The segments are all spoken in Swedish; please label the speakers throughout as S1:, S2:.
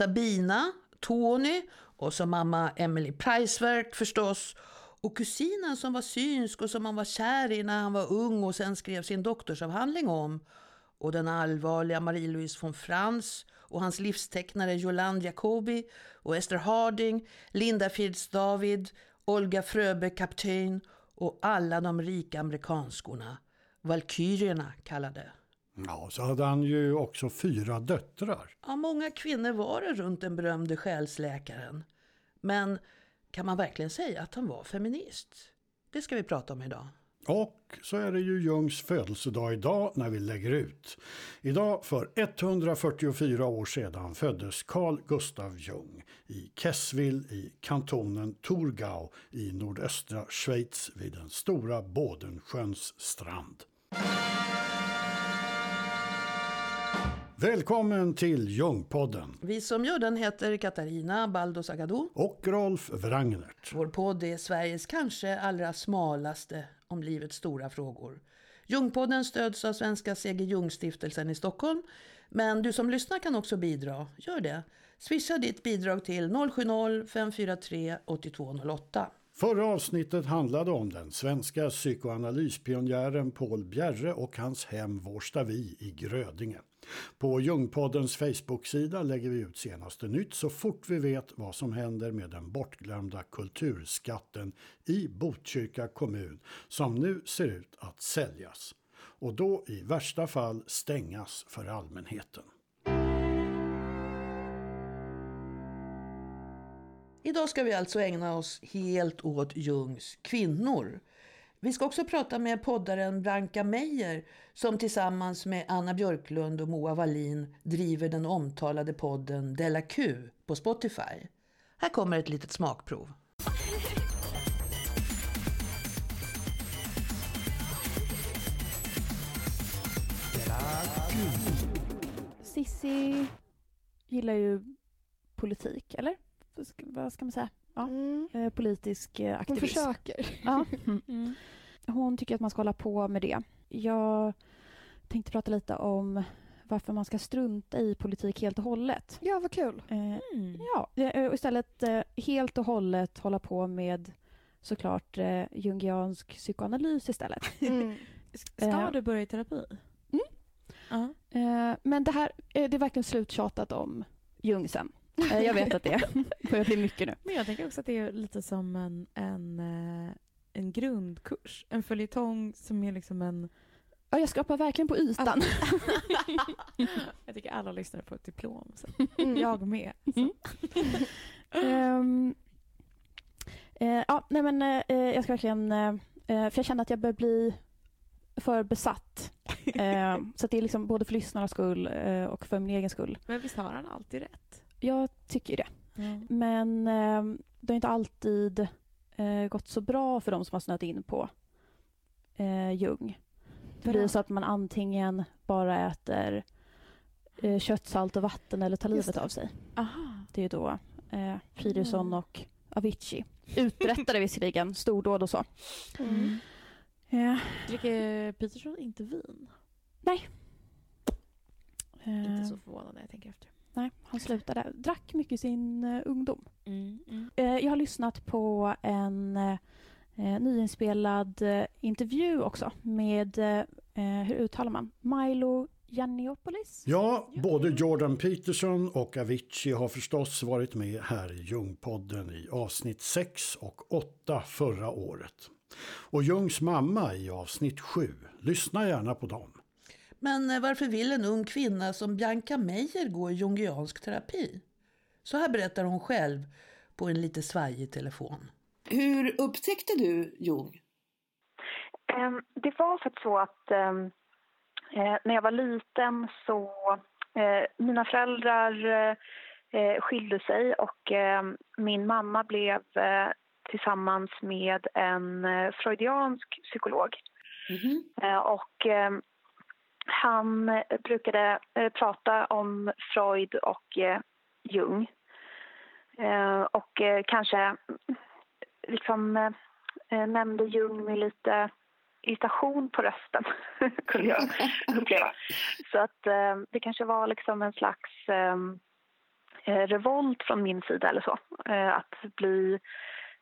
S1: Sabina, Tony och så mamma Emily Preiswerk förstås. Och kusinen som var synsk och som han var kär i när han var ung och sen skrev sin doktorsavhandling om. Och den allvarliga Marie-Louise von Frans och hans livstecknare Jolande Jacobi och Esther Harding, Linda Fields David, Olga Fröbe kapten och alla de rika amerikanskorna. Valkyrierna kallade.
S2: Ja, så hade han ju också fyra döttrar.
S1: Ja, många kvinnor var det runt den berömde själsläkaren. Men kan man verkligen säga att han var feminist? Det ska vi prata om idag.
S2: Och så är det ju Jungs födelsedag idag när vi lägger ut. Idag för 144 år sedan föddes Carl Gustav Jung i Kessville i kantonen Thurgau i nordöstra Schweiz vid den stora Bådensjöns strand. Välkommen till Ljungpodden.
S1: Vi som gör den heter Katarina Baldo Sagado.
S2: Och Rolf Wrangnert.
S1: Vår podd är Sveriges kanske allra smalaste om livets stora frågor. Ljungpodden stöds av Svenska C.G. Ljung-stiftelsen i Stockholm. Men du som lyssnar kan också bidra. Gör det. Swisha ditt bidrag till 070-543 8208.
S2: Förra avsnittet handlade om den svenska psykoanalyspionjären Paul Bjerre och hans hem Vårstavi i Grödinge. På Ljungpoddens Facebook-sida lägger vi ut senaste nytt så fort vi vet vad som händer med den bortglömda kulturskatten i Botkyrka kommun som nu ser ut att säljas. Och då i värsta fall stängas för allmänheten.
S1: Idag ska vi alltså ägna oss helt åt Jungs kvinnor. Vi ska också prata med poddaren Branka Meijer som tillsammans med Anna Björklund och Moa Wallin driver den omtalade podden Della Q på Spotify. Här kommer ett litet smakprov.
S3: Sissi gillar ju politik, eller? Vad ska man säga? Ja,
S4: Mm.
S3: eh, politisk eh,
S4: Hon
S3: aktivism.
S4: försöker.
S3: Ja.
S4: Mm.
S3: Hon tycker att man ska hålla på med det. Jag tänkte prata lite om varför man ska strunta i politik helt och hållet.
S4: Ja, vad kul.
S3: Eh,
S4: Mm.
S3: ja, och istället helt och hållet hålla på med såklart eh, jungiansk psykoanalys istället.
S4: Mm.
S5: Ska du börja i terapi?
S3: Mm.
S5: Ja.
S3: Eh, men det här det är verkligen sluttjatat om Jung sen. Eh, jag vet att det börjar bli mycket nu.
S5: Men jag tänker också att det är lite som en, en, eh, en grundkurs. En följetong som är liksom en...
S3: Ja, jag skrapar verkligen på ytan.
S5: jag tycker alla lyssnar på ett diplom. Så.
S4: Mm.
S5: Jag med.
S3: Mm. Ehm, eh, ja, nej men jag ska verkligen... För jag känner att jag börjar bli för besatt. Eh, så det är liksom både för lyssnarnas skull och för min egen skull.
S5: Men visst har han alltid rätt?
S3: Jag tycker det. Men eh, det har inte alltid eh, gått så bra för de som har snöat in på eh, Jung. Det blir så att man antingen bara äter eh, kött, salt och vatten eller tar livet av sig.
S5: Aha.
S3: Det är då eh, Fridriksson
S5: Mm.
S3: och Avicii uträttade visserligen stordåd och så.
S5: Mm.
S3: Eh,
S5: Dricker Peterson inte vin?
S3: eh,
S5: Inte så förvånad när jag tänker efter.
S3: Nej, han slutade. Drack mycket i sin eh, ungdom.
S5: Mm. Mm.
S3: Eh, jag har lyssnat på en eh, nyinspelad intervju också med, hur uttalar man, Milo Yiannopoulos?
S2: Ja, både Jordan Peterson och Avicii har förstås varit med här i Jungpodden i avsnitt 6 och 8 förra året. Och Jungs mamma i avsnitt 7. Lyssna gärna på dem.
S1: Men eh, varför vill en ung kvinna som Bianca Meijer gå i jungiansk terapi? Så här berättar hon själv på en lite svajig telefon.
S6: Hur upptäckte du Jung?
S7: Ehm, Det var faktiskt så att ehm, eh, när jag var liten så eh, mina föräldrar skilde sig och eh, min mamma blev tillsammans med en freudiansk psykolog.
S6: Mhm.
S7: Eh, och han eh, brukade eh, prata om Freud och eh, Jung. Och kanske liksom eh, eh, nämnde Jung med lite irritation på rösten, kunde jag uppleva. Så att det kanske var liksom en slags revolt från min sida eller så. Att bli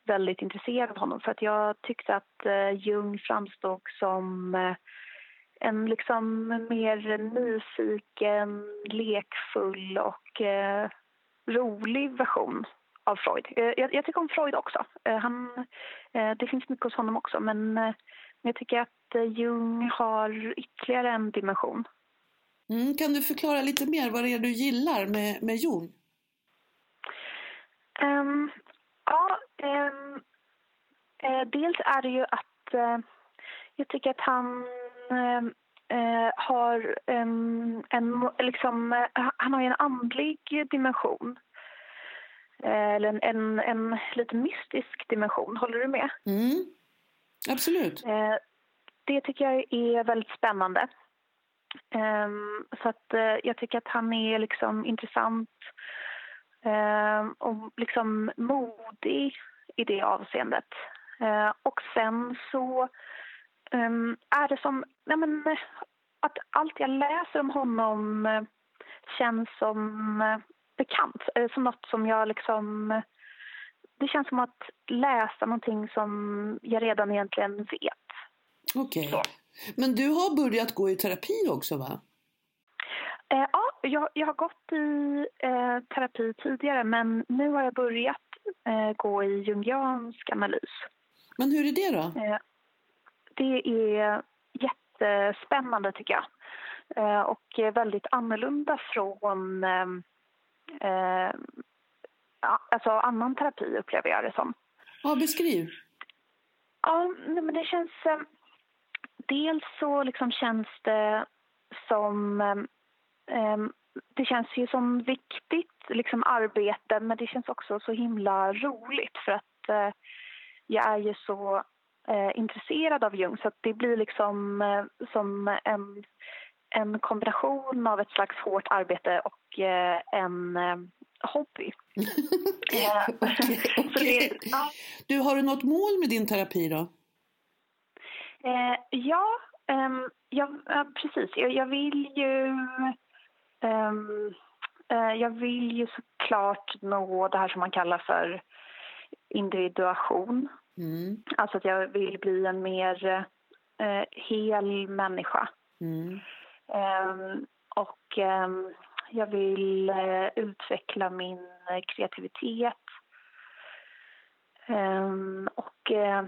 S7: väldigt intresserad av honom för att jag tyckte att Jung framstod som en liksom mer nyfiken, lekfull och eh, rolig version av Freud. Eh, jag, jag, tycker om Freud också. Eh, han, eh, det finns mycket hos honom också men eh, jag tycker att eh, Jung har ytterligare en dimension.
S6: Mm, kan du förklara lite mer vad det är du gillar med, med Jung?
S7: Um, ja, um, dels är det ju att jag tycker att han eh, har en, en liksom, eh, han har en andlig dimension. Eh, eller en, en, en lite mystisk dimension. Håller du med?
S6: Mm. Absolut.
S7: Eh, det tycker jag är väldigt spännande. Ehm, så att eh, jag tycker att han är liksom intressant ehm, och liksom modig i det avseendet. Och sen så är det som nej men, att allt jag läser om honom uh, känns som uh, bekant. Uh, som något som jag liksom... Det känns som att läsa någonting som jag redan egentligen vet.
S6: Okej. Okay. Men du har börjat gå i terapi också va?
S7: ja, jag, jag har gått i terapi tidigare men nu har jag börjat gå i jungiansk analys.
S6: Men hur är det då?
S7: Det är jättespännande tycker jag. Eh, och väldigt annorlunda från eh, alltså annan terapi upplever jag det som.
S6: Ja, beskriv.
S7: Ja, men det känns... Eh, dels så liksom känns det som... Det känns ju som viktigt liksom arbete men det känns också så himla roligt för att jag är ju så eh, intresserad av Jung så det blir liksom eh, som en, en kombination av ett slags hårt arbete och eh, en eh, hobby.
S6: okay, okay. ja. Du, har du något mål med din terapi då?
S7: Eh, ja, um, ja, precis. Jag, jag vill ju um, jag vill ju såklart nå det här som man kallar för individuation. Mm. Alltså att jag vill bli en mer eh, hel människa. Mm. Um, och um, jag vill uh, utveckla min uh, kreativitet. Um, och uh,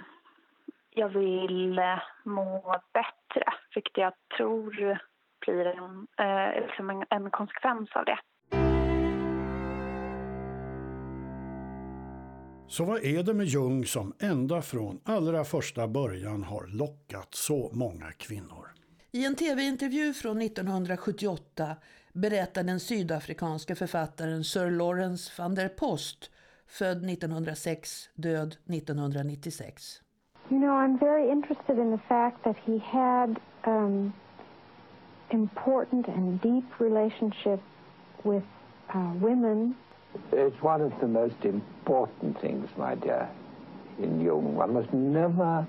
S7: jag vill må bättre, vilket jag tror blir en, liksom en, en konsekvens av det.
S2: Så vad är det med Jung som ända från allra första början har lockat så många kvinnor?
S1: I en tv-intervju från 1978 berättar den sydafrikanska författaren Sir Lawrence van der Post, född 1906, död 1996.
S4: You know, I'm very interested in the fact that he had um, important and deep relationship with uh, women
S8: It's one of the most important things, my dear, in Jung. One must never,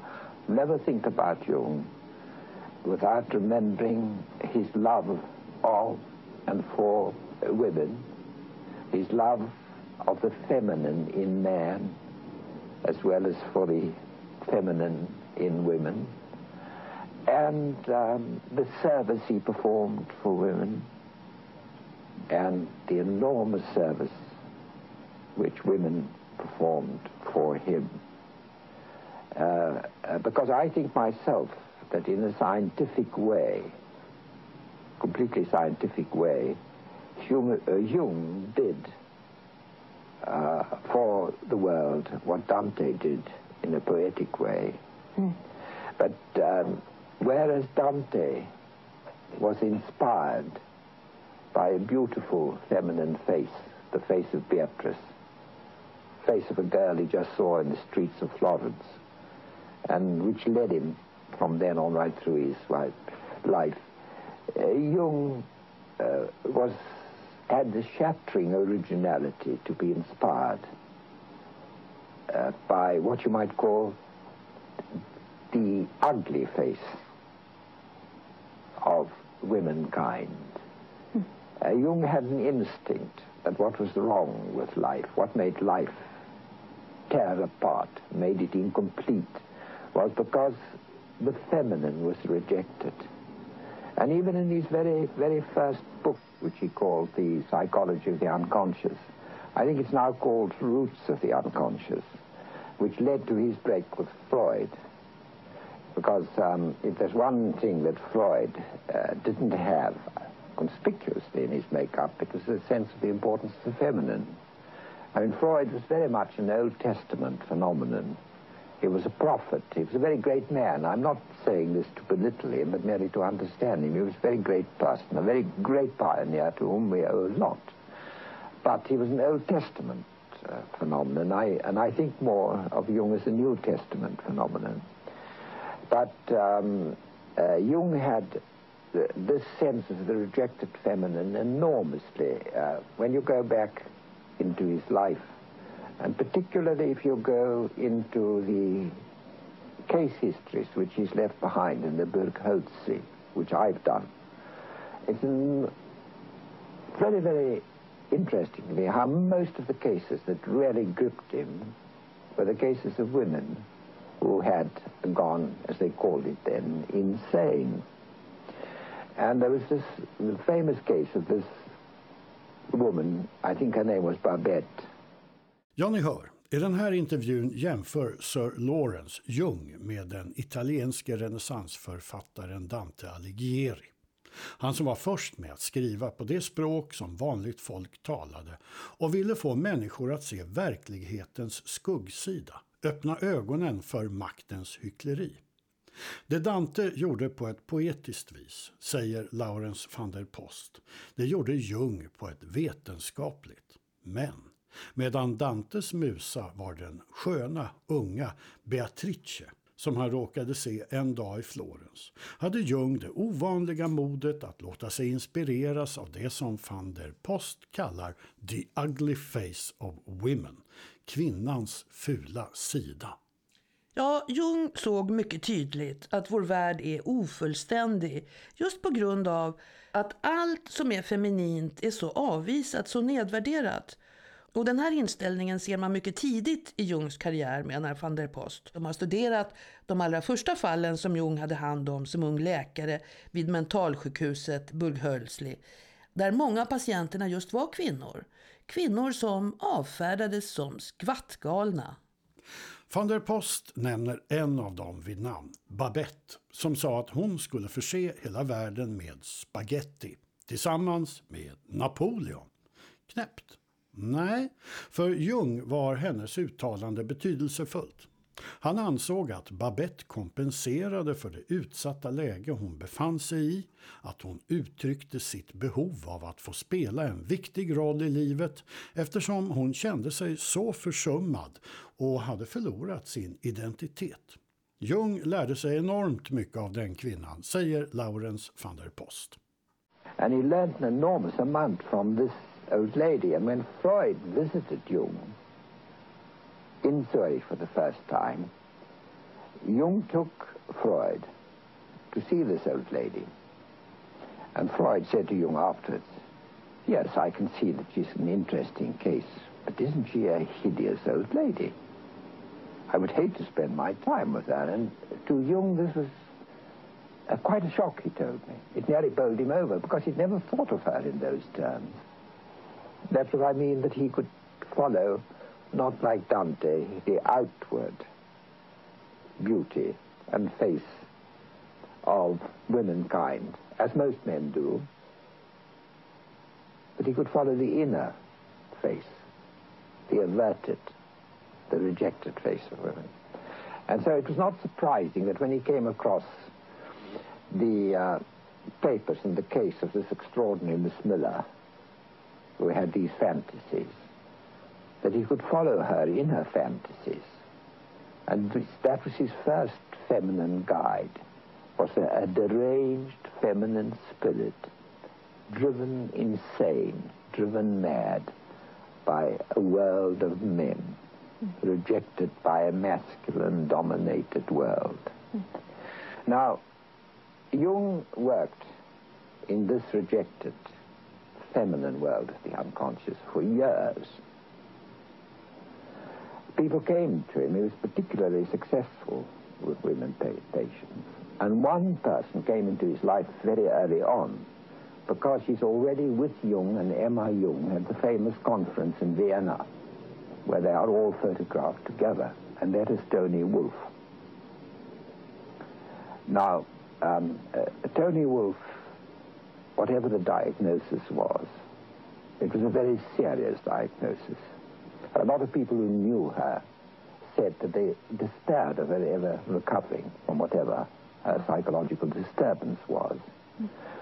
S8: never think about Jung without remembering his love of and for women, his love of the feminine in man, as well as for the feminine in women, and um, the service he performed for women, and the enormous service which women performed for him. Uh, because I think myself that in a scientific way, completely scientific way, Hume, uh, Jung did uh, for the world what Dante did in a poetic way. Mm. But um, whereas Dante was inspired by a beautiful feminine face, the face of Beatrice, face of a girl he just saw in the streets of Florence, and which led him from then on right through his life. Uh, Jung uh, was had the shattering originality to be inspired uh, by what you might call the ugly face of womankind. Hmm. Uh, Jung had an instinct that what was wrong with life, what made life tear apart, made it incomplete, was because the feminine was rejected. And even in his very, very first book, which he called The Psychology of the Unconscious, I think it's now called Roots of the Unconscious, which led to his break with Freud. Because um, if there's one thing that Freud uh, didn't have conspicuously in his makeup, it was a sense of the importance of the feminine. I mean, Freud was very much an Old Testament phenomenon. He was a prophet. He was a very great man. I'm not saying this to belittle him, but merely to understand him. He was a very great person, a very great pioneer to whom we owe a lot. But he was an Old Testament uh, phenomenon, I, and I think more of Jung as a New Testament phenomenon. But um, uh, Jung had this sense of the rejected feminine enormously. Uh, when you go back into his life, and particularly if you go into the case histories which he's left behind in the Burgholtzi, which I've done, it's very, very interesting to me how most of the cases that really gripped him were the cases of women who had gone, as they called it then, insane. And there was this famous case of this woman, I think her name was Babette.
S2: Ja, ni hör. I den här intervjun jämför Sir Lawrence Jung med den italienske renässansförfattaren Dante Alighieri. Han som var först med att skriva på det språk som vanligt folk talade och ville få människor att se verklighetens skuggsida, öppna ögonen för maktens hyckleri. Det Dante gjorde på ett poetiskt vis, säger Laurens van der Post, det gjorde Jung på ett vetenskapligt. Men medan Dantes musa var den sköna, unga Beatrice som han råkade se en dag i Florens, hade Jung det ovanliga modet att låta sig inspireras av det som van der Post kallar the ugly face of women, kvinnans fula sida.
S1: Ja, Jung såg mycket tydligt att vår värld är ofullständig just på grund av att allt som är feminint är så avvisat, så nedvärderat. Och den här inställningen ser man mycket tidigt i Jungs karriär, menar van der Post. De har studerat de allra första fallen som Jung hade hand om som ung läkare vid mentalsjukhuset Burghölsli, där många av patienterna just var kvinnor. Kvinnor som avfärdades som skvattgalna.
S2: Van der Post nämner en av dem vid namn, Babette, som sa att hon skulle förse hela världen med spaghetti tillsammans med Napoleon. Knäppt. Nej, för Jung var hennes uttalande betydelsefullt. Han ansåg att Babette kompenserade för det utsatta läge hon befann sig i, att hon uttryckte sitt behov av att få spela en viktig roll i livet eftersom hon kände sig så försummad och hade förlorat sin identitet. Jung lärde sig enormt mycket av den kvinnan, säger Laurens van der Post.
S8: And he learned an enormous amount from this old lady. And when Freud visited Jung in Zurich for the first time, Jung took Freud to see this old lady. And Freud said to Jung afterwards, Yes, I can see that she's an interesting case, but isn't she a hideous old lady? I would hate to spend my time with her. And to Jung, this was quite a shock, he told me. It nearly bowled him over because he'd never thought of her in those terms. That's what I mean, that he could follow, not like Dante, the outward beauty and face of womankind, as most men do. But he could follow the inner face, the averted, the rejected face of women. And so it was not surprising that when he came across the uh, papers in the case of this extraordinary Miss Miller, who had these fantasies, that he could follow her in her fantasies. And that was his first feminine guide, was a, deranged feminine spirit, driven insane, driven mad by a world of men, rejected by a masculine-dominated world. Now, Jung worked in this rejected feminine world of the unconscious for years. People came to him. He was particularly successful with women patients. And one person came into his life very early on because she's already with Jung and Emma Jung at the famous conference in Vienna where they are all photographed together, and that is Tony Wolfe. Now, um, uh, Tony Wolfe, whatever the diagnosis was, it was a very serious diagnosis. A lot of people who knew her said that they despaired of her ever recovering from whatever her psychological disturbance was.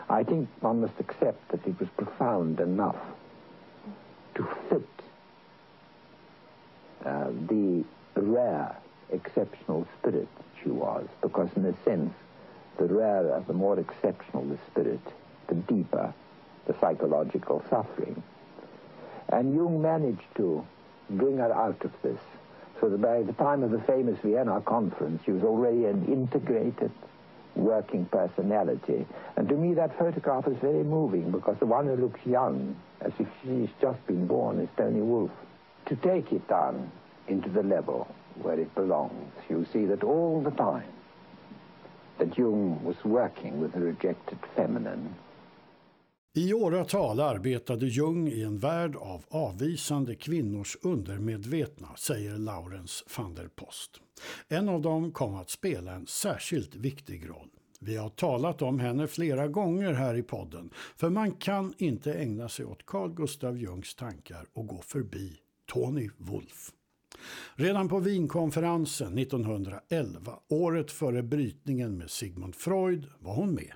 S8: I think one must accept that it was profound enough to fit uh, the rare, exceptional spirit she was, because in a sense, the rarer, the more exceptional the spirit, the deeper the psychological suffering. And Jung managed to bring her out of this, so that by the time of the famous Vienna conference, she was already an integrated working personality. And to me, that photograph is very moving because the one who looks young, as if she's just been born, is Tony Wolfe to take it down into the level where it belongs. You see that all the time that Jung was working with the rejected feminine.
S2: I åratal arbetade Jung i en värld av avvisande kvinnors undermedvetna, säger Laurens van der Post. En av dem kom att spela en särskilt viktig roll. Vi har talat om henne flera gånger här i podden, för man kan inte ägna sig åt Carl Gustav Jungs tankar och gå förbi Tony Wolff. Redan på Wienkonferensen 1911, året före brytningen med Sigmund Freud, var hon med.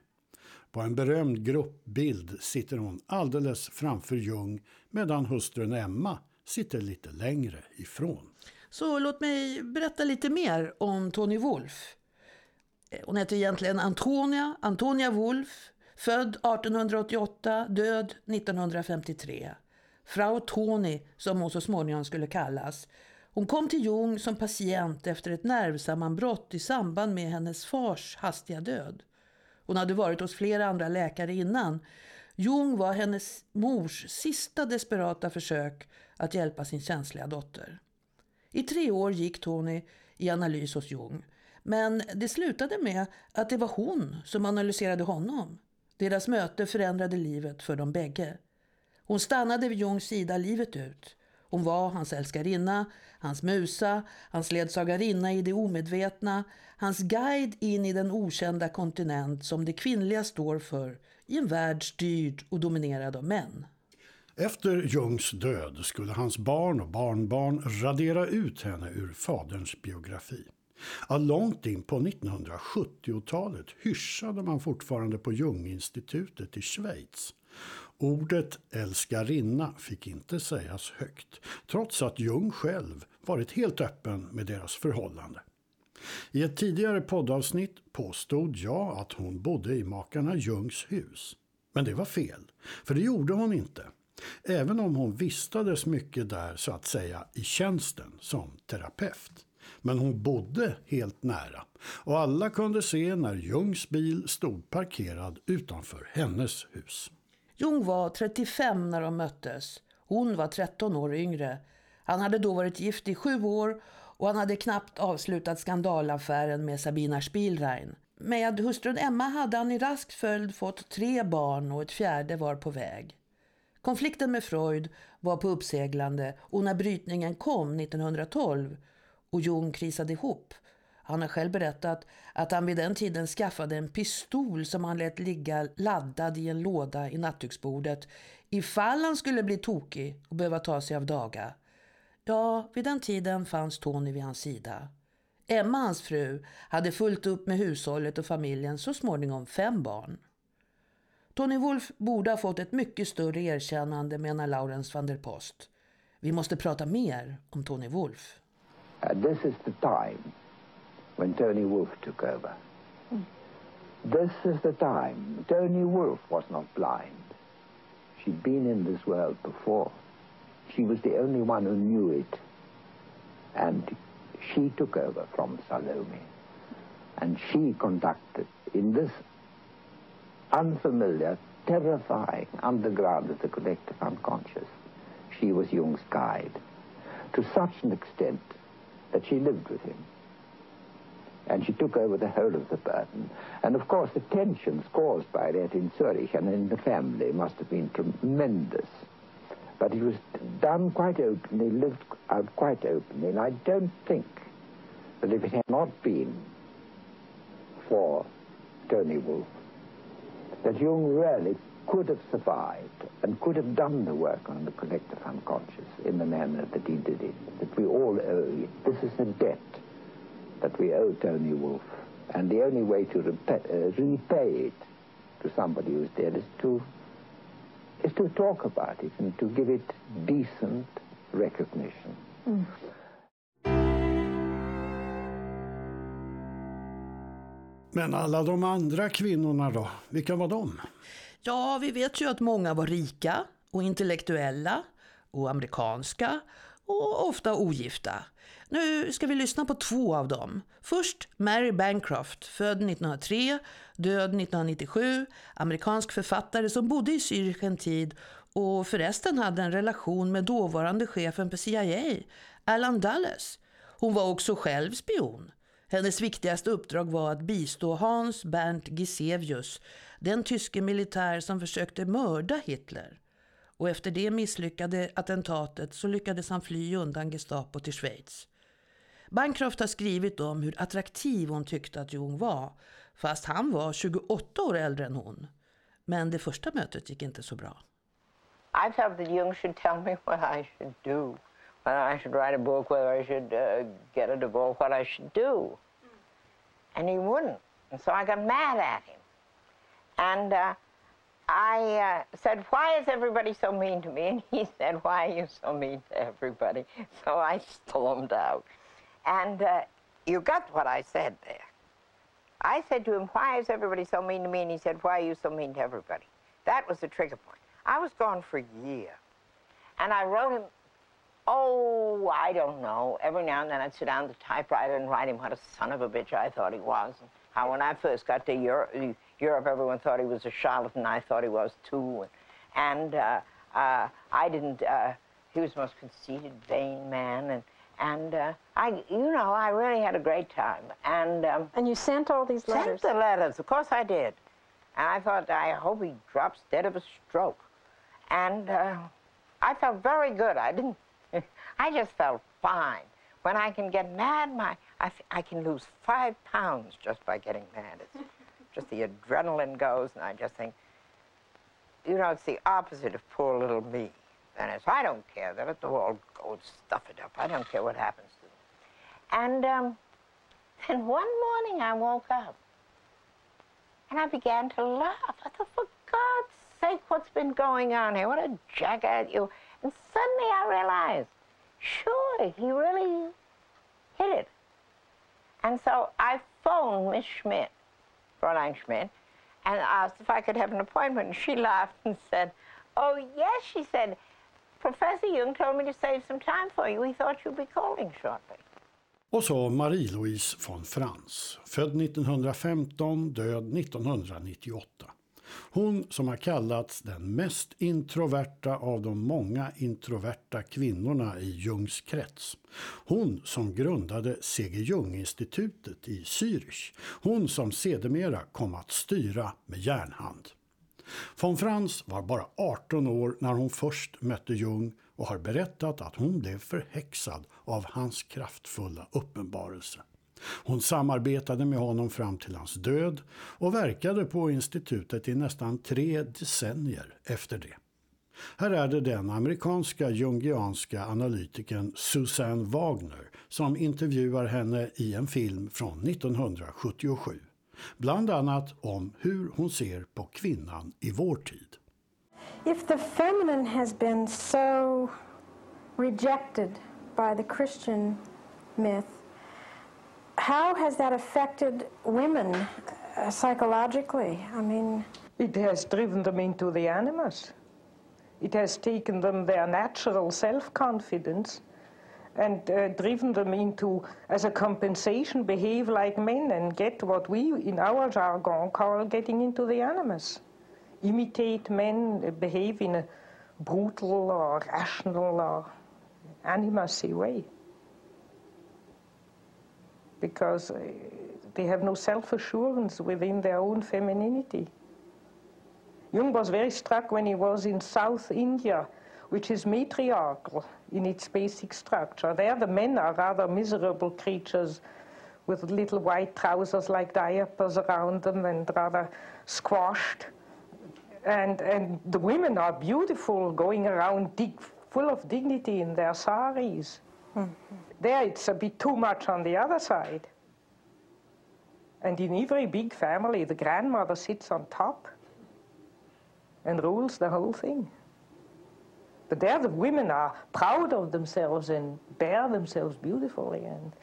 S2: På en berömd gruppbild sitter hon alldeles framför Jung medan hustrun Emma sitter lite längre ifrån.
S1: Så låt mig berätta lite mer om Tony Wolf. Eh, hon heter egentligen Antonia, Antonia Wolf, född 1888, död 1953. Frau Tony, som hon så småningom skulle kallas. Hon kom till Jung som patient efter ett nervsammanbrott i samband med hennes fars hastiga död. Hon hade varit hos flera andra läkare innan. Jung var hennes mors sista desperata försök att hjälpa sin känsliga dotter. I tre år gick Tony i analys hos Jung. Men det slutade med att det var hon som analyserade honom. Deras möte förändrade livet för dem bägge. Hon stannade vid Jungs sida livet ut. Hon var hans älskarinna, hans musa, hans ledsagarinna i det omedvetna, hans guide in i den okända kontinent som det kvinnliga står för i en värld styrd och dominerad av män.
S2: Efter Jungs död skulle hans barn och barnbarn radera ut henne ur faderns biografi. Långt in på 1970-talet hyschade man fortfarande på Junginstitutet i Schweiz. Ordet älskarinna fick inte sägas högt, trots att Jung själv varit helt öppen med deras förhållande. I ett tidigare poddavsnitt påstod jag att hon bodde i makarna Jungs hus. Men det var fel, för det gjorde hon inte. Även om hon vistades mycket där så att säga i tjänsten som terapeut. Men hon bodde helt nära och alla kunde se när Jungs bil stod parkerad utanför hennes hus.
S1: Jung var 35 när de möttes. Hon var 13 år yngre. Han hade då varit gift i sju år och han hade knappt avslutat skandalaffären med Sabina Spielrein. Med hustrun Emma hade han i rask följd fått tre barn och ett fjärde var på väg. Konflikten med Freud var på uppseglande och när brytningen kom 1912 och Jung krisade ihop han har själv berättat att han vid den tiden skaffade en pistol som han lät ligga laddad i en låda i nattduksbordet ifall han skulle bli tokig och behöva ta sig av daga. Ja, vid den tiden fanns Tony vid hans sida. Emma, hans fru, hade fullt upp med hushållet och familjen, så småningom fem barn. Tony Wolf borde ha fått ett mycket större erkännande, menar Laurens van der Post. Vi måste prata mer om Tony Wolf.
S8: Uh, this is the time when Tony Wolfe took over. Mm. This is the time. Tony Wolfe was not blind. She'd been in this world before. She was the only one who knew it. And she took over from Salome. And she conducted in this unfamiliar terrifying underground of the collective unconscious. She was Jung's guide to such an extent that she lived with him. And she took over the whole of the burden. And of course, the tensions caused by that in Zurich and in the family must have been tremendous. But it was done quite openly, lived out quite openly. And I don't think that if it had not been for Tony Wolfe, that Jung really could have survived and could have done the work on the collective unconscious in the manner that he did it, that we all owe. it. This is a debt that we owe Tony Wolfe. And the only way to repay, uh, repay it to somebody who's dead is to, is to talk about it and to give it decent recognition. Mm.
S2: Men alla de andra kvinnorna då, vilka var de?
S1: Ja, vi vet ju att många var rika och intellektuella och amerikanska och ofta ogifta. Nu ska vi lyssna på två av dem. Först Mary Bancroft, född 1903, död 1997, amerikansk författare som bodde i Zürich en tid och förresten hade en relation med dåvarande chefen på CIA, Alan Dulles. Hon var också själv spion. Hennes viktigaste uppdrag var att bistå Hans Bernt Gisevius, den tyske militär som försökte mörda Hitler. Och efter det misslyckade attentatet så lyckades han fly undan Gestapo till Schweiz. Bancroft har skrivit om hur attraktiv hon tyckte att Jung var, fast han var 28 år äldre än hon. Men det första mötet gick inte så bra.
S9: I felt that Jung should tell me what I should do. Whether I should write a book, whether I should uh, get a divorce, what I should do. And he wouldn't. And so I got mad at him. And uh, I uh, said, Why is everybody so mean to me? And he said, Why are you so mean to everybody? So I stormed out. And uh, you got what I said there. I said to him, Why is everybody so mean to me? And he said, Why are you so mean to everybody? That was the trigger point. I was gone for a year. And I wrote him, oh, I don't know. Every now and then I'd sit down at the typewriter and write him what a son of a bitch I thought he was. And how when I first got to Europe, Europe, everyone thought he was a charlatan. I thought he was too. And uh, uh, I didn't, uh, he was the most conceited, vain man. And, and uh, I, you know, I really had a great time. And, um,
S10: and you sent all these letters?
S9: Sent the letters, of course I did. And I thought, I hope he drops dead of a stroke. And uh, I felt very good. I didn't, I just felt fine. When I can get mad, my, I, I can lose five pounds just by getting mad. It's just the adrenaline goes, and I just think, you know, it's the opposite of poor little me. And it's, I don't care. They Let the all go and stuff it up. I don't care what happens to them. And um, then one morning I woke up, and I began to laugh. I thought, for God's sake, what's been going on here? What a jackass you. And suddenly I realized, sure, he really hit it. And so I phoned Miss Schmidt, Fräulein Schmidt, and asked if I could have an appointment. And she laughed and said, oh, yes, she said, Professor Jung told me to save some time for you. We thought you'd be calling shortly.
S2: Och så Marie-Louise von Frans, född 1915, död 1998. Hon som har kallats den mest introverta av de många introverta kvinnorna i Jungs krets. Hon som grundade C.G. Jung-institutet i Zürich. Hon som sedermera kom att styra med järnhand. Von Frans var bara 18 år när hon först mötte Jung och har berättat att hon blev förhäxad av hans kraftfulla uppenbarelse. Hon samarbetade med honom fram till hans död och verkade på institutet i nästan tre decennier efter det. Här är det den amerikanska jungianska analytikern Susanne Wagner som intervjuar henne i en film från 1977. Bland annat om hur hon ser på kvinnan i vår tid.
S4: If the feminine has been so rejected by the Christian myth how has that affected women uh, psychologically? I mean,
S11: it has driven them into the animus. It has taken them their natural self confidence and uh, driven them into, as a compensation, behave like men and get what we in our jargon call getting into the animus. imitate men, behave in a brutal or rational or animacy way. Because uh, they have no self-assurance within their own femininity. Jung was very struck when he was in South India, which is matriarchal in its basic structure. There the men are rather miserable creatures with little white trousers like diapers around them and rather squashed. And, and the women are beautiful, going around dig, full of dignity in their saris. Mm -hmm. There it's a bit too much on the other side. And in every big family, the grandmother sits on top and rules the whole thing. But there the women are proud of themselves and bear themselves beautifully and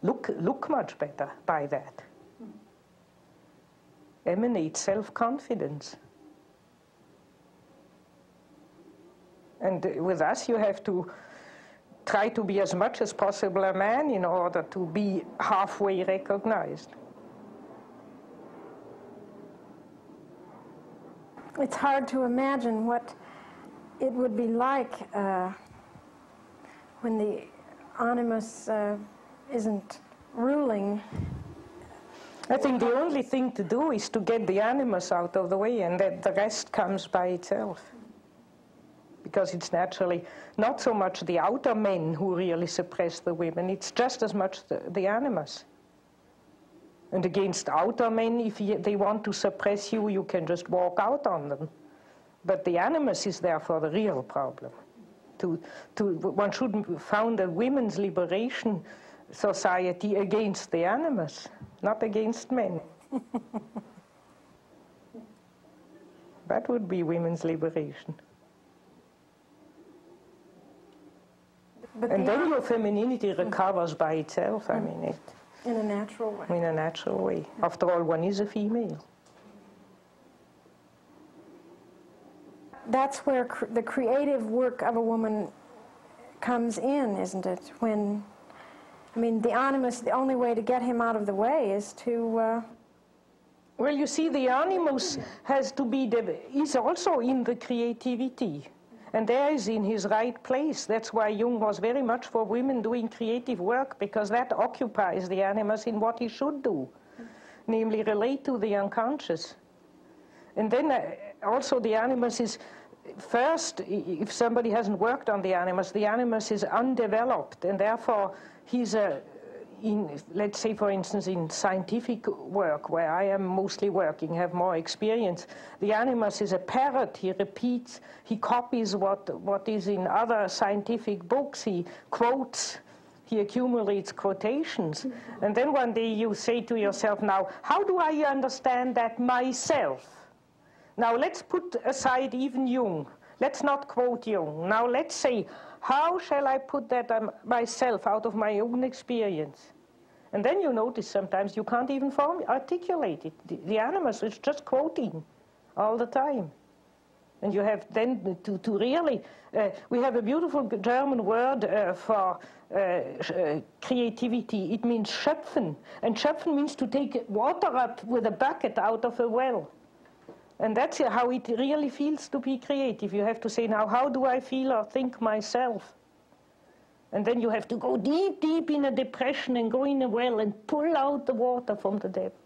S11: look, look much better by that. Emanate self-confidence. And with us you have to try to be as much as possible a man in order to be halfway recognized.
S4: It's hard to imagine what it would be like uh, when the animus uh, isn't ruling.
S11: I think the only thing to do is to get the animus out of the way and that the rest comes by itself. Because it's naturally not so much the outer men who really suppress the women, it's just as much the, the animus. And against outer men, if they want to suppress you, you can just walk out on them. But the animus is therefore the real problem. To, to, one should found a women's liberation society against the animus, not against men. that would be women's liberation. But and the then your femininity mm-hmm. recovers by itself, I mean it. Mm-hmm.
S4: In a natural way.
S11: In a natural way. Mm-hmm. After all, one is a female.
S4: that's where cr the creative work of a woman comes in, isn't it? When, I mean, the animus, the only way to get him out of the way is to. Uh...
S11: well, you see, the animus has to be, is also in the creativity. And there is in his right place. That's why Jung was very much for women doing creative work, because that occupies the animus in what he should do, namely relate to the unconscious. And then uh, also the animus is first, if somebody hasn't worked on the animus, the animus is undeveloped, and therefore he's a, in, let's say, for instance, in scientific work, where I am mostly working, have more experience, the animus is a parrot. He repeats, he copies what, what is in other scientific books, he quotes, he accumulates quotations. And then one day you say to yourself, now, how do I understand that myself? Now let's put aside even Jung. Let's not quote Jung. Now let's say, how shall I put that um, myself out of my own experience? And then you notice sometimes you can't even form, articulate it. The, the animus is just quoting all the time. And you have then to, to really, uh, we have a beautiful German word uh, for uh, uh creativity. It means schöpfen. And schöpfen means to take water up with a bucket out of a well. And that's how it really feels to be creative. You have to say, now, how do I feel or think myself? And then you have to go deep, deep in a depression and go in a well and pull out the water from the depth.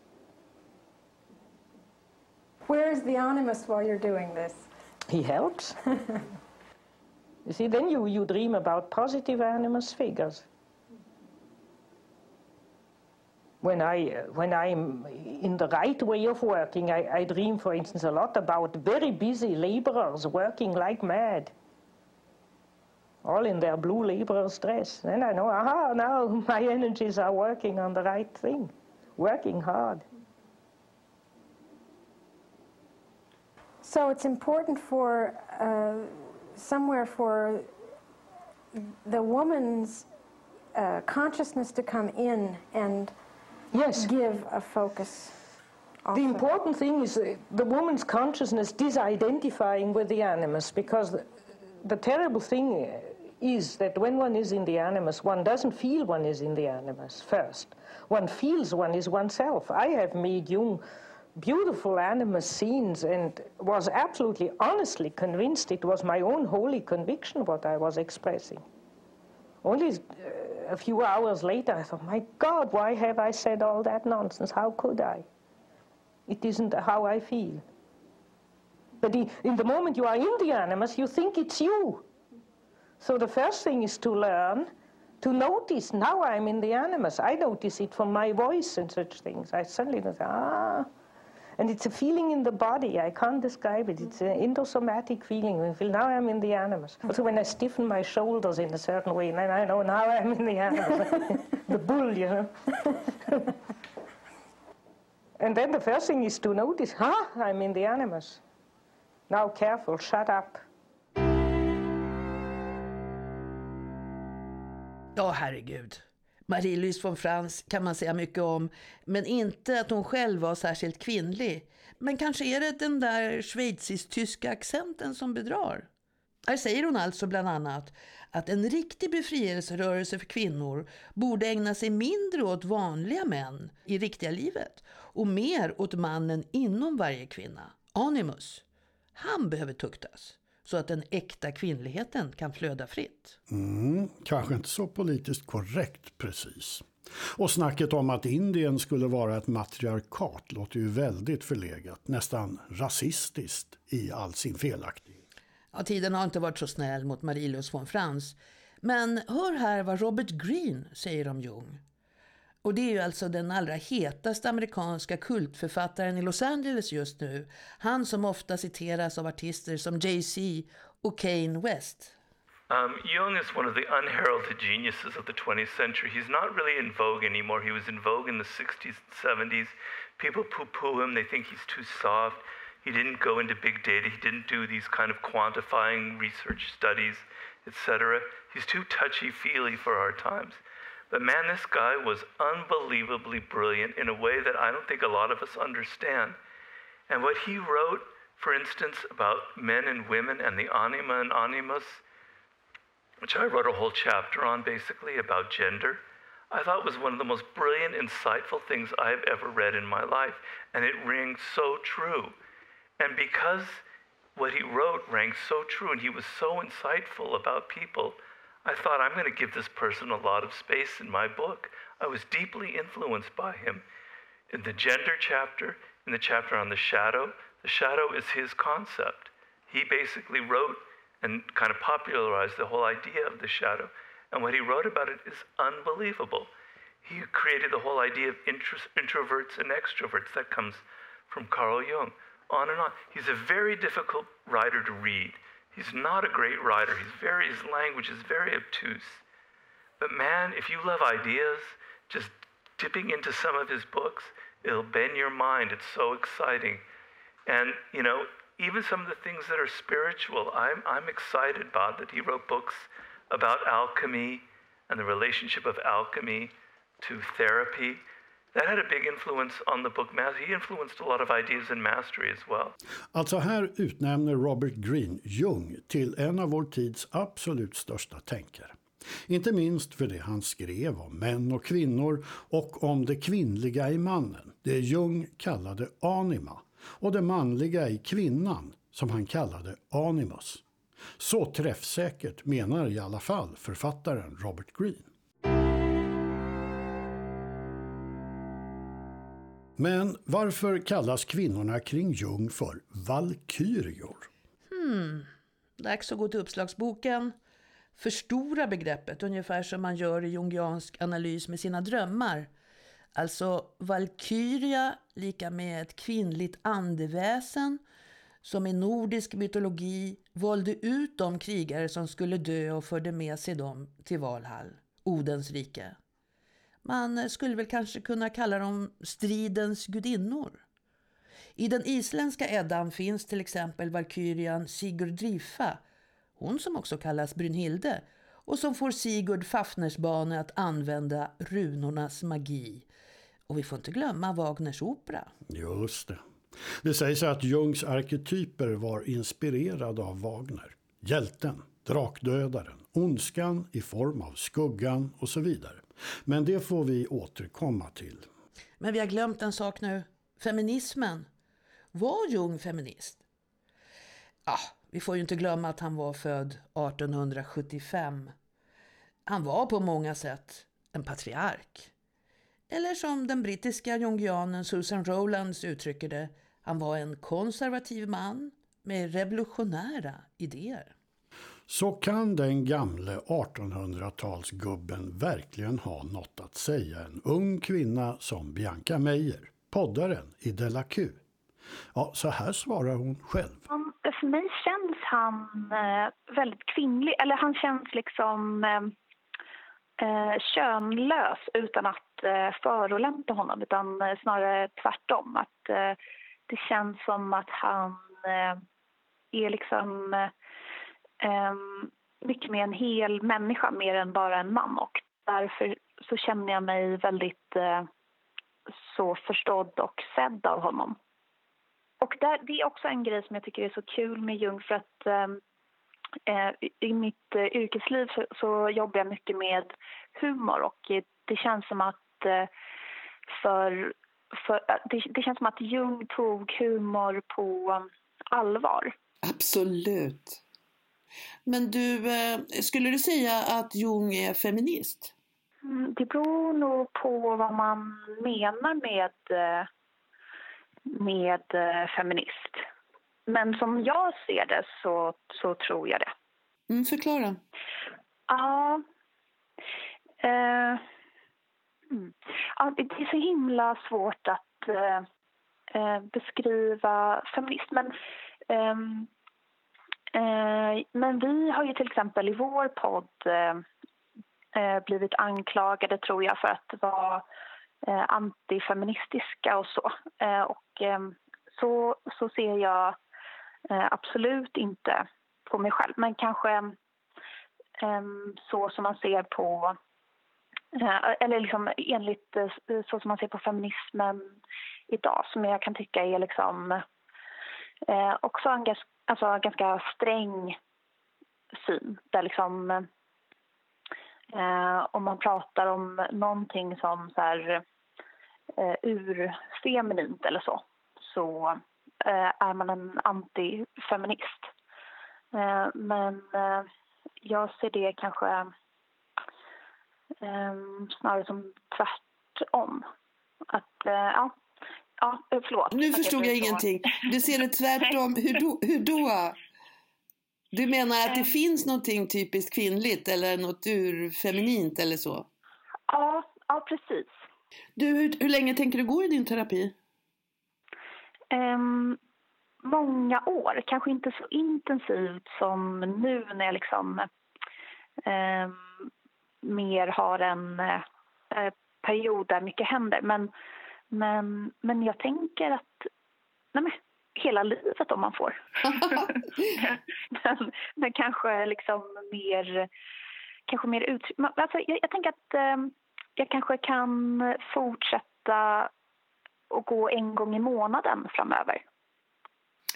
S4: Where is the animus while you're doing this?
S11: He helps. you see, then you, you dream about positive animus figures when I when I'm in the right way of working, I, I dream, for instance, a lot about very busy laborers working like mad, all in their blue laborer's dress. Then I know, aha, now my energies are working on the right thing, working hard.
S4: So it's important for uh, somewhere for the woman's uh, consciousness to come in and
S11: yes.
S4: give a focus.
S11: The important thing is the woman's consciousness disidentifying with the animus because the, the terrible thing is that when one is in the animus, one doesn't feel one is in the animus first. One feels one is oneself. I have made Jung beautiful animus scenes and was absolutely honestly convinced it was my own holy conviction what I was expressing. Only uh, a few hours later, I thought, my God, why have I said all that nonsense? How could I? It isn't how I feel. But in the moment you are in the animus, you think it's you. So the first thing is to learn to notice now I'm in the animus. I notice it from my voice and such things. I suddenly know, ah. And it's a feeling in the body. I can't describe it. It's an endosomatic feeling. I feel now I'm in the animus. Also, when I stiffen my shoulders in a certain way, then I know now I'm in the animus. the bull, you know. and then the first thing is to notice, huh, I'm in the animus. Now careful, shut up.
S1: Ja, herregud. Marie-Louise von Frans kan man säga mycket om, men inte att hon själv var särskilt kvinnlig. Men kanske är det den där schweizisk-tyska accenten som bedrar. Här säger hon alltså bland annat att en riktig befrielserörelse för kvinnor borde ägna sig mindre åt vanliga män i riktiga livet och mer åt mannen inom varje kvinna, animus. Han behöver tuktas så att den äkta kvinnligheten kan flöda fritt.
S2: Mm, kanske inte så politiskt korrekt precis. Och snacket om att Indien skulle vara ett matriarkat låter ju väldigt förlegat, nästan rasistiskt i all sin felaktighet.
S1: Ja, tiden har inte varit så snäll mot Marie-Louise von Frans. Men hör här vad Robert Greene säger om Jung. Och det är ju alltså den allra hetaste amerikanska kultförfattaren i Los Angeles just nu. Han som ofta citeras av artister som Jay-Z och Kane West.
S10: Um, Jung is one of the unheralded geniuses of the 20th century. He's not really in vogue anymore. He was in vogue in the 60s and 70s. People poo-poo him. They think he's too soft. He didn't go into big data. He didn't do these kind of quantifying research studies, etc. He's too touchy-feely for our times. But man, this guy was unbelievably brilliant in a way that I don't think a lot of us understand. And what he wrote, for instance, about men and women and the anima and animus, which I wrote a whole chapter on basically about gender, I thought was one of the most brilliant, insightful things I've ever read in my life. And it rings so true. And because what he wrote rang so true and he was so insightful about people, I thought, I'm going to give this person a lot of space in my book. I was deeply influenced by him. In the gender chapter, in the chapter on the shadow, the shadow is his concept. He basically wrote and kind of popularized the whole idea of the shadow. And what he wrote about it is unbelievable. He created the whole idea of introverts and extroverts that comes from Carl Jung. On and on. He's a very difficult writer to read. He's not a great writer. He's very, his language is very obtuse. But man, if you love ideas, just dipping into some of his books, it'll bend your mind. It's so exciting. And, you know, even some of the things that are spiritual, I'm, I'm excited about that he wrote books about alchemy and the relationship of alchemy to therapy. That had a big influence on the book. He influenced a lot of ideas in mastery as well.
S2: Alltså här utnämner Robert Greene Jung till en av vår tids absolut största tänkare. Inte minst för det han skrev om män och kvinnor och om det kvinnliga i mannen, det Jung kallade anima, och det manliga i kvinnan, som han kallade animus. Så träffsäkert menar i alla fall författaren Robert Greene. Men varför kallas kvinnorna kring Jung för valkyrior?
S1: Hmm, dags att gå till uppslagsboken. Förstora begreppet ungefär som man gör i jungiansk analys med sina drömmar. Alltså valkyria lika med ett kvinnligt andeväsen som i nordisk mytologi valde ut de krigare som skulle dö och förde med sig dem till Valhall, Odens rike. Man skulle väl kanske kunna kalla dem stridens gudinnor. I den isländska Eddan finns till exempel valkyrian Sigurdrifa, hon som också kallas Brynhilde, och som får Sigurd Fafnersbane att använda runornas magi. Och vi får inte glömma Wagners opera.
S2: Just det. Det sägs att Jungs arketyper var inspirerade av Wagner. Hjälten, drakdödaren, ondskan i form av skuggan och så vidare. Men det får vi återkomma till.
S1: Men vi har glömt en sak nu. Feminismen. Var Jung feminist? Ja, vi får ju inte glömma att han var född 1875. Han var på många sätt en patriark. Eller som den brittiska jungianen Susan Rowlands uttrycker det, han var en konservativ man med revolutionära idéer.
S2: Så kan den gamle 1800-talsgubben verkligen ha något att säga en ung kvinna som Bianca Meijer, poddaren i Della Q. Ja, så här svarar hon själv.
S7: För mig känns han eh, väldigt kvinnlig, eller han känns liksom eh, eh, könlös utan att eh, förolämpa honom, utan eh, snarare tvärtom. Att eh, det känns som att han eh, är liksom eh, Ehm, mycket mer en hel människa, mer än bara en man. Och därför så känner jag mig väldigt eh, så förstådd och sedd av honom. Och där, det är också en grej som jag tycker är så kul med Jung för att ehm, eh, i mitt eh, yrkesliv så, så, jobbar jag mycket med humor och det känns som att eh, för, för eh, det, det, känns som att Jung tog humor på allvar.
S6: Absolut. Men du, eh, skulle du säga att Jung är feminist?
S7: Mm, det beror nog på vad man menar med, eh, med eh, feminist. Men som jag ser det så, så tror jag det.
S6: Mm, förklara.
S7: Ja. Eh, mm. ja. Det är så himla svårt att eh, beskriva feminist. Men, eh, Eh, men vi har ju till exempel i vår podd eh, eh, blivit anklagade, tror jag, för att vara antifeministiska och så. och så, så ser jag absolut inte på mig själv. Men kanske så som man ser på eller liksom enligt så som man ser på feminismen idag som jag kan tycka är liksom eh, också en gas, alltså, ganska sträng syn. Där liksom eh, om man pratar om någonting som så här, eh, urfeminint eller så så eh, är man en antifeminist. Eh, men eh, jag ser det kanske snarare som tvärtom. Att, eh, ja, ja förlåt.
S6: Nu förstod jag, jag ingenting. Du ser det tvärtom. Hur då? Hur då? Du menar att det finns någonting typiskt kvinnligt eller något urfeminint eller så?
S7: Ja, ja precis.
S6: Du, hur, hur länge tänker du gå i din terapi?
S7: Um, många år, kanske inte så intensivt som nu när jag liksom eh, mer har en eh, period där mycket händer. Men, men, men jag tänker att nej men, hela livet om man får. men, men kanske liksom mer, kanske mer ut... Alltså, jag, jag tänker att eh, jag kanske kan fortsätta och gå en gång i månaden framöver.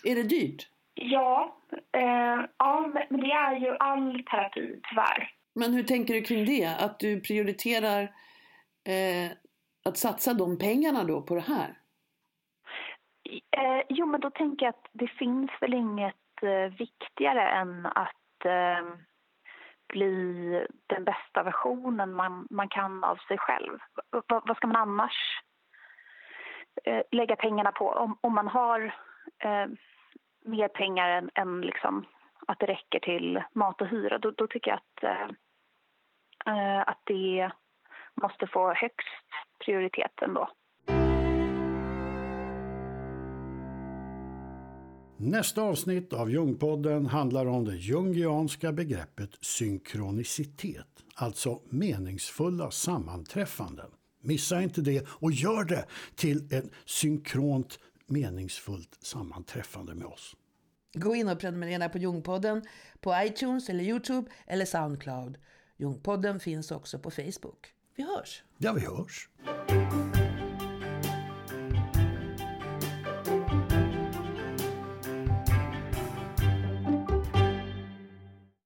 S6: Är det dyrt?
S7: Ja, eh, ja men det är ju all terapi tyvärr.
S6: Men hur tänker du kring det? Att du prioriterar eh, att satsa de pengarna då på det här?
S7: Eh, jo, men då tänker jag att det finns väl inget eh, viktigare än att eh, bli den bästa versionen man, man kan av sig själv. V vad ska man annars eh, lägga pengarna på om, om man har eh, mer pengar än, än liksom att det räcker till mat och hyra, då, då tycker jag att, eh, eh att det måste få högst prioritet ändå.
S2: Nästa avsnitt av Jungpodden handlar om det jungianska begreppet synkronicitet, alltså meningsfulla sammanträffanden. Missa inte det och gör det till ett synkront meningsfullt sammanträffande med oss.
S1: Gå in och prenumerera på Jungpodden på iTunes eller Youtube eller Soundcloud. Jungpodden finns också på Facebook. Vi hörs.
S2: Ja, vi hörs.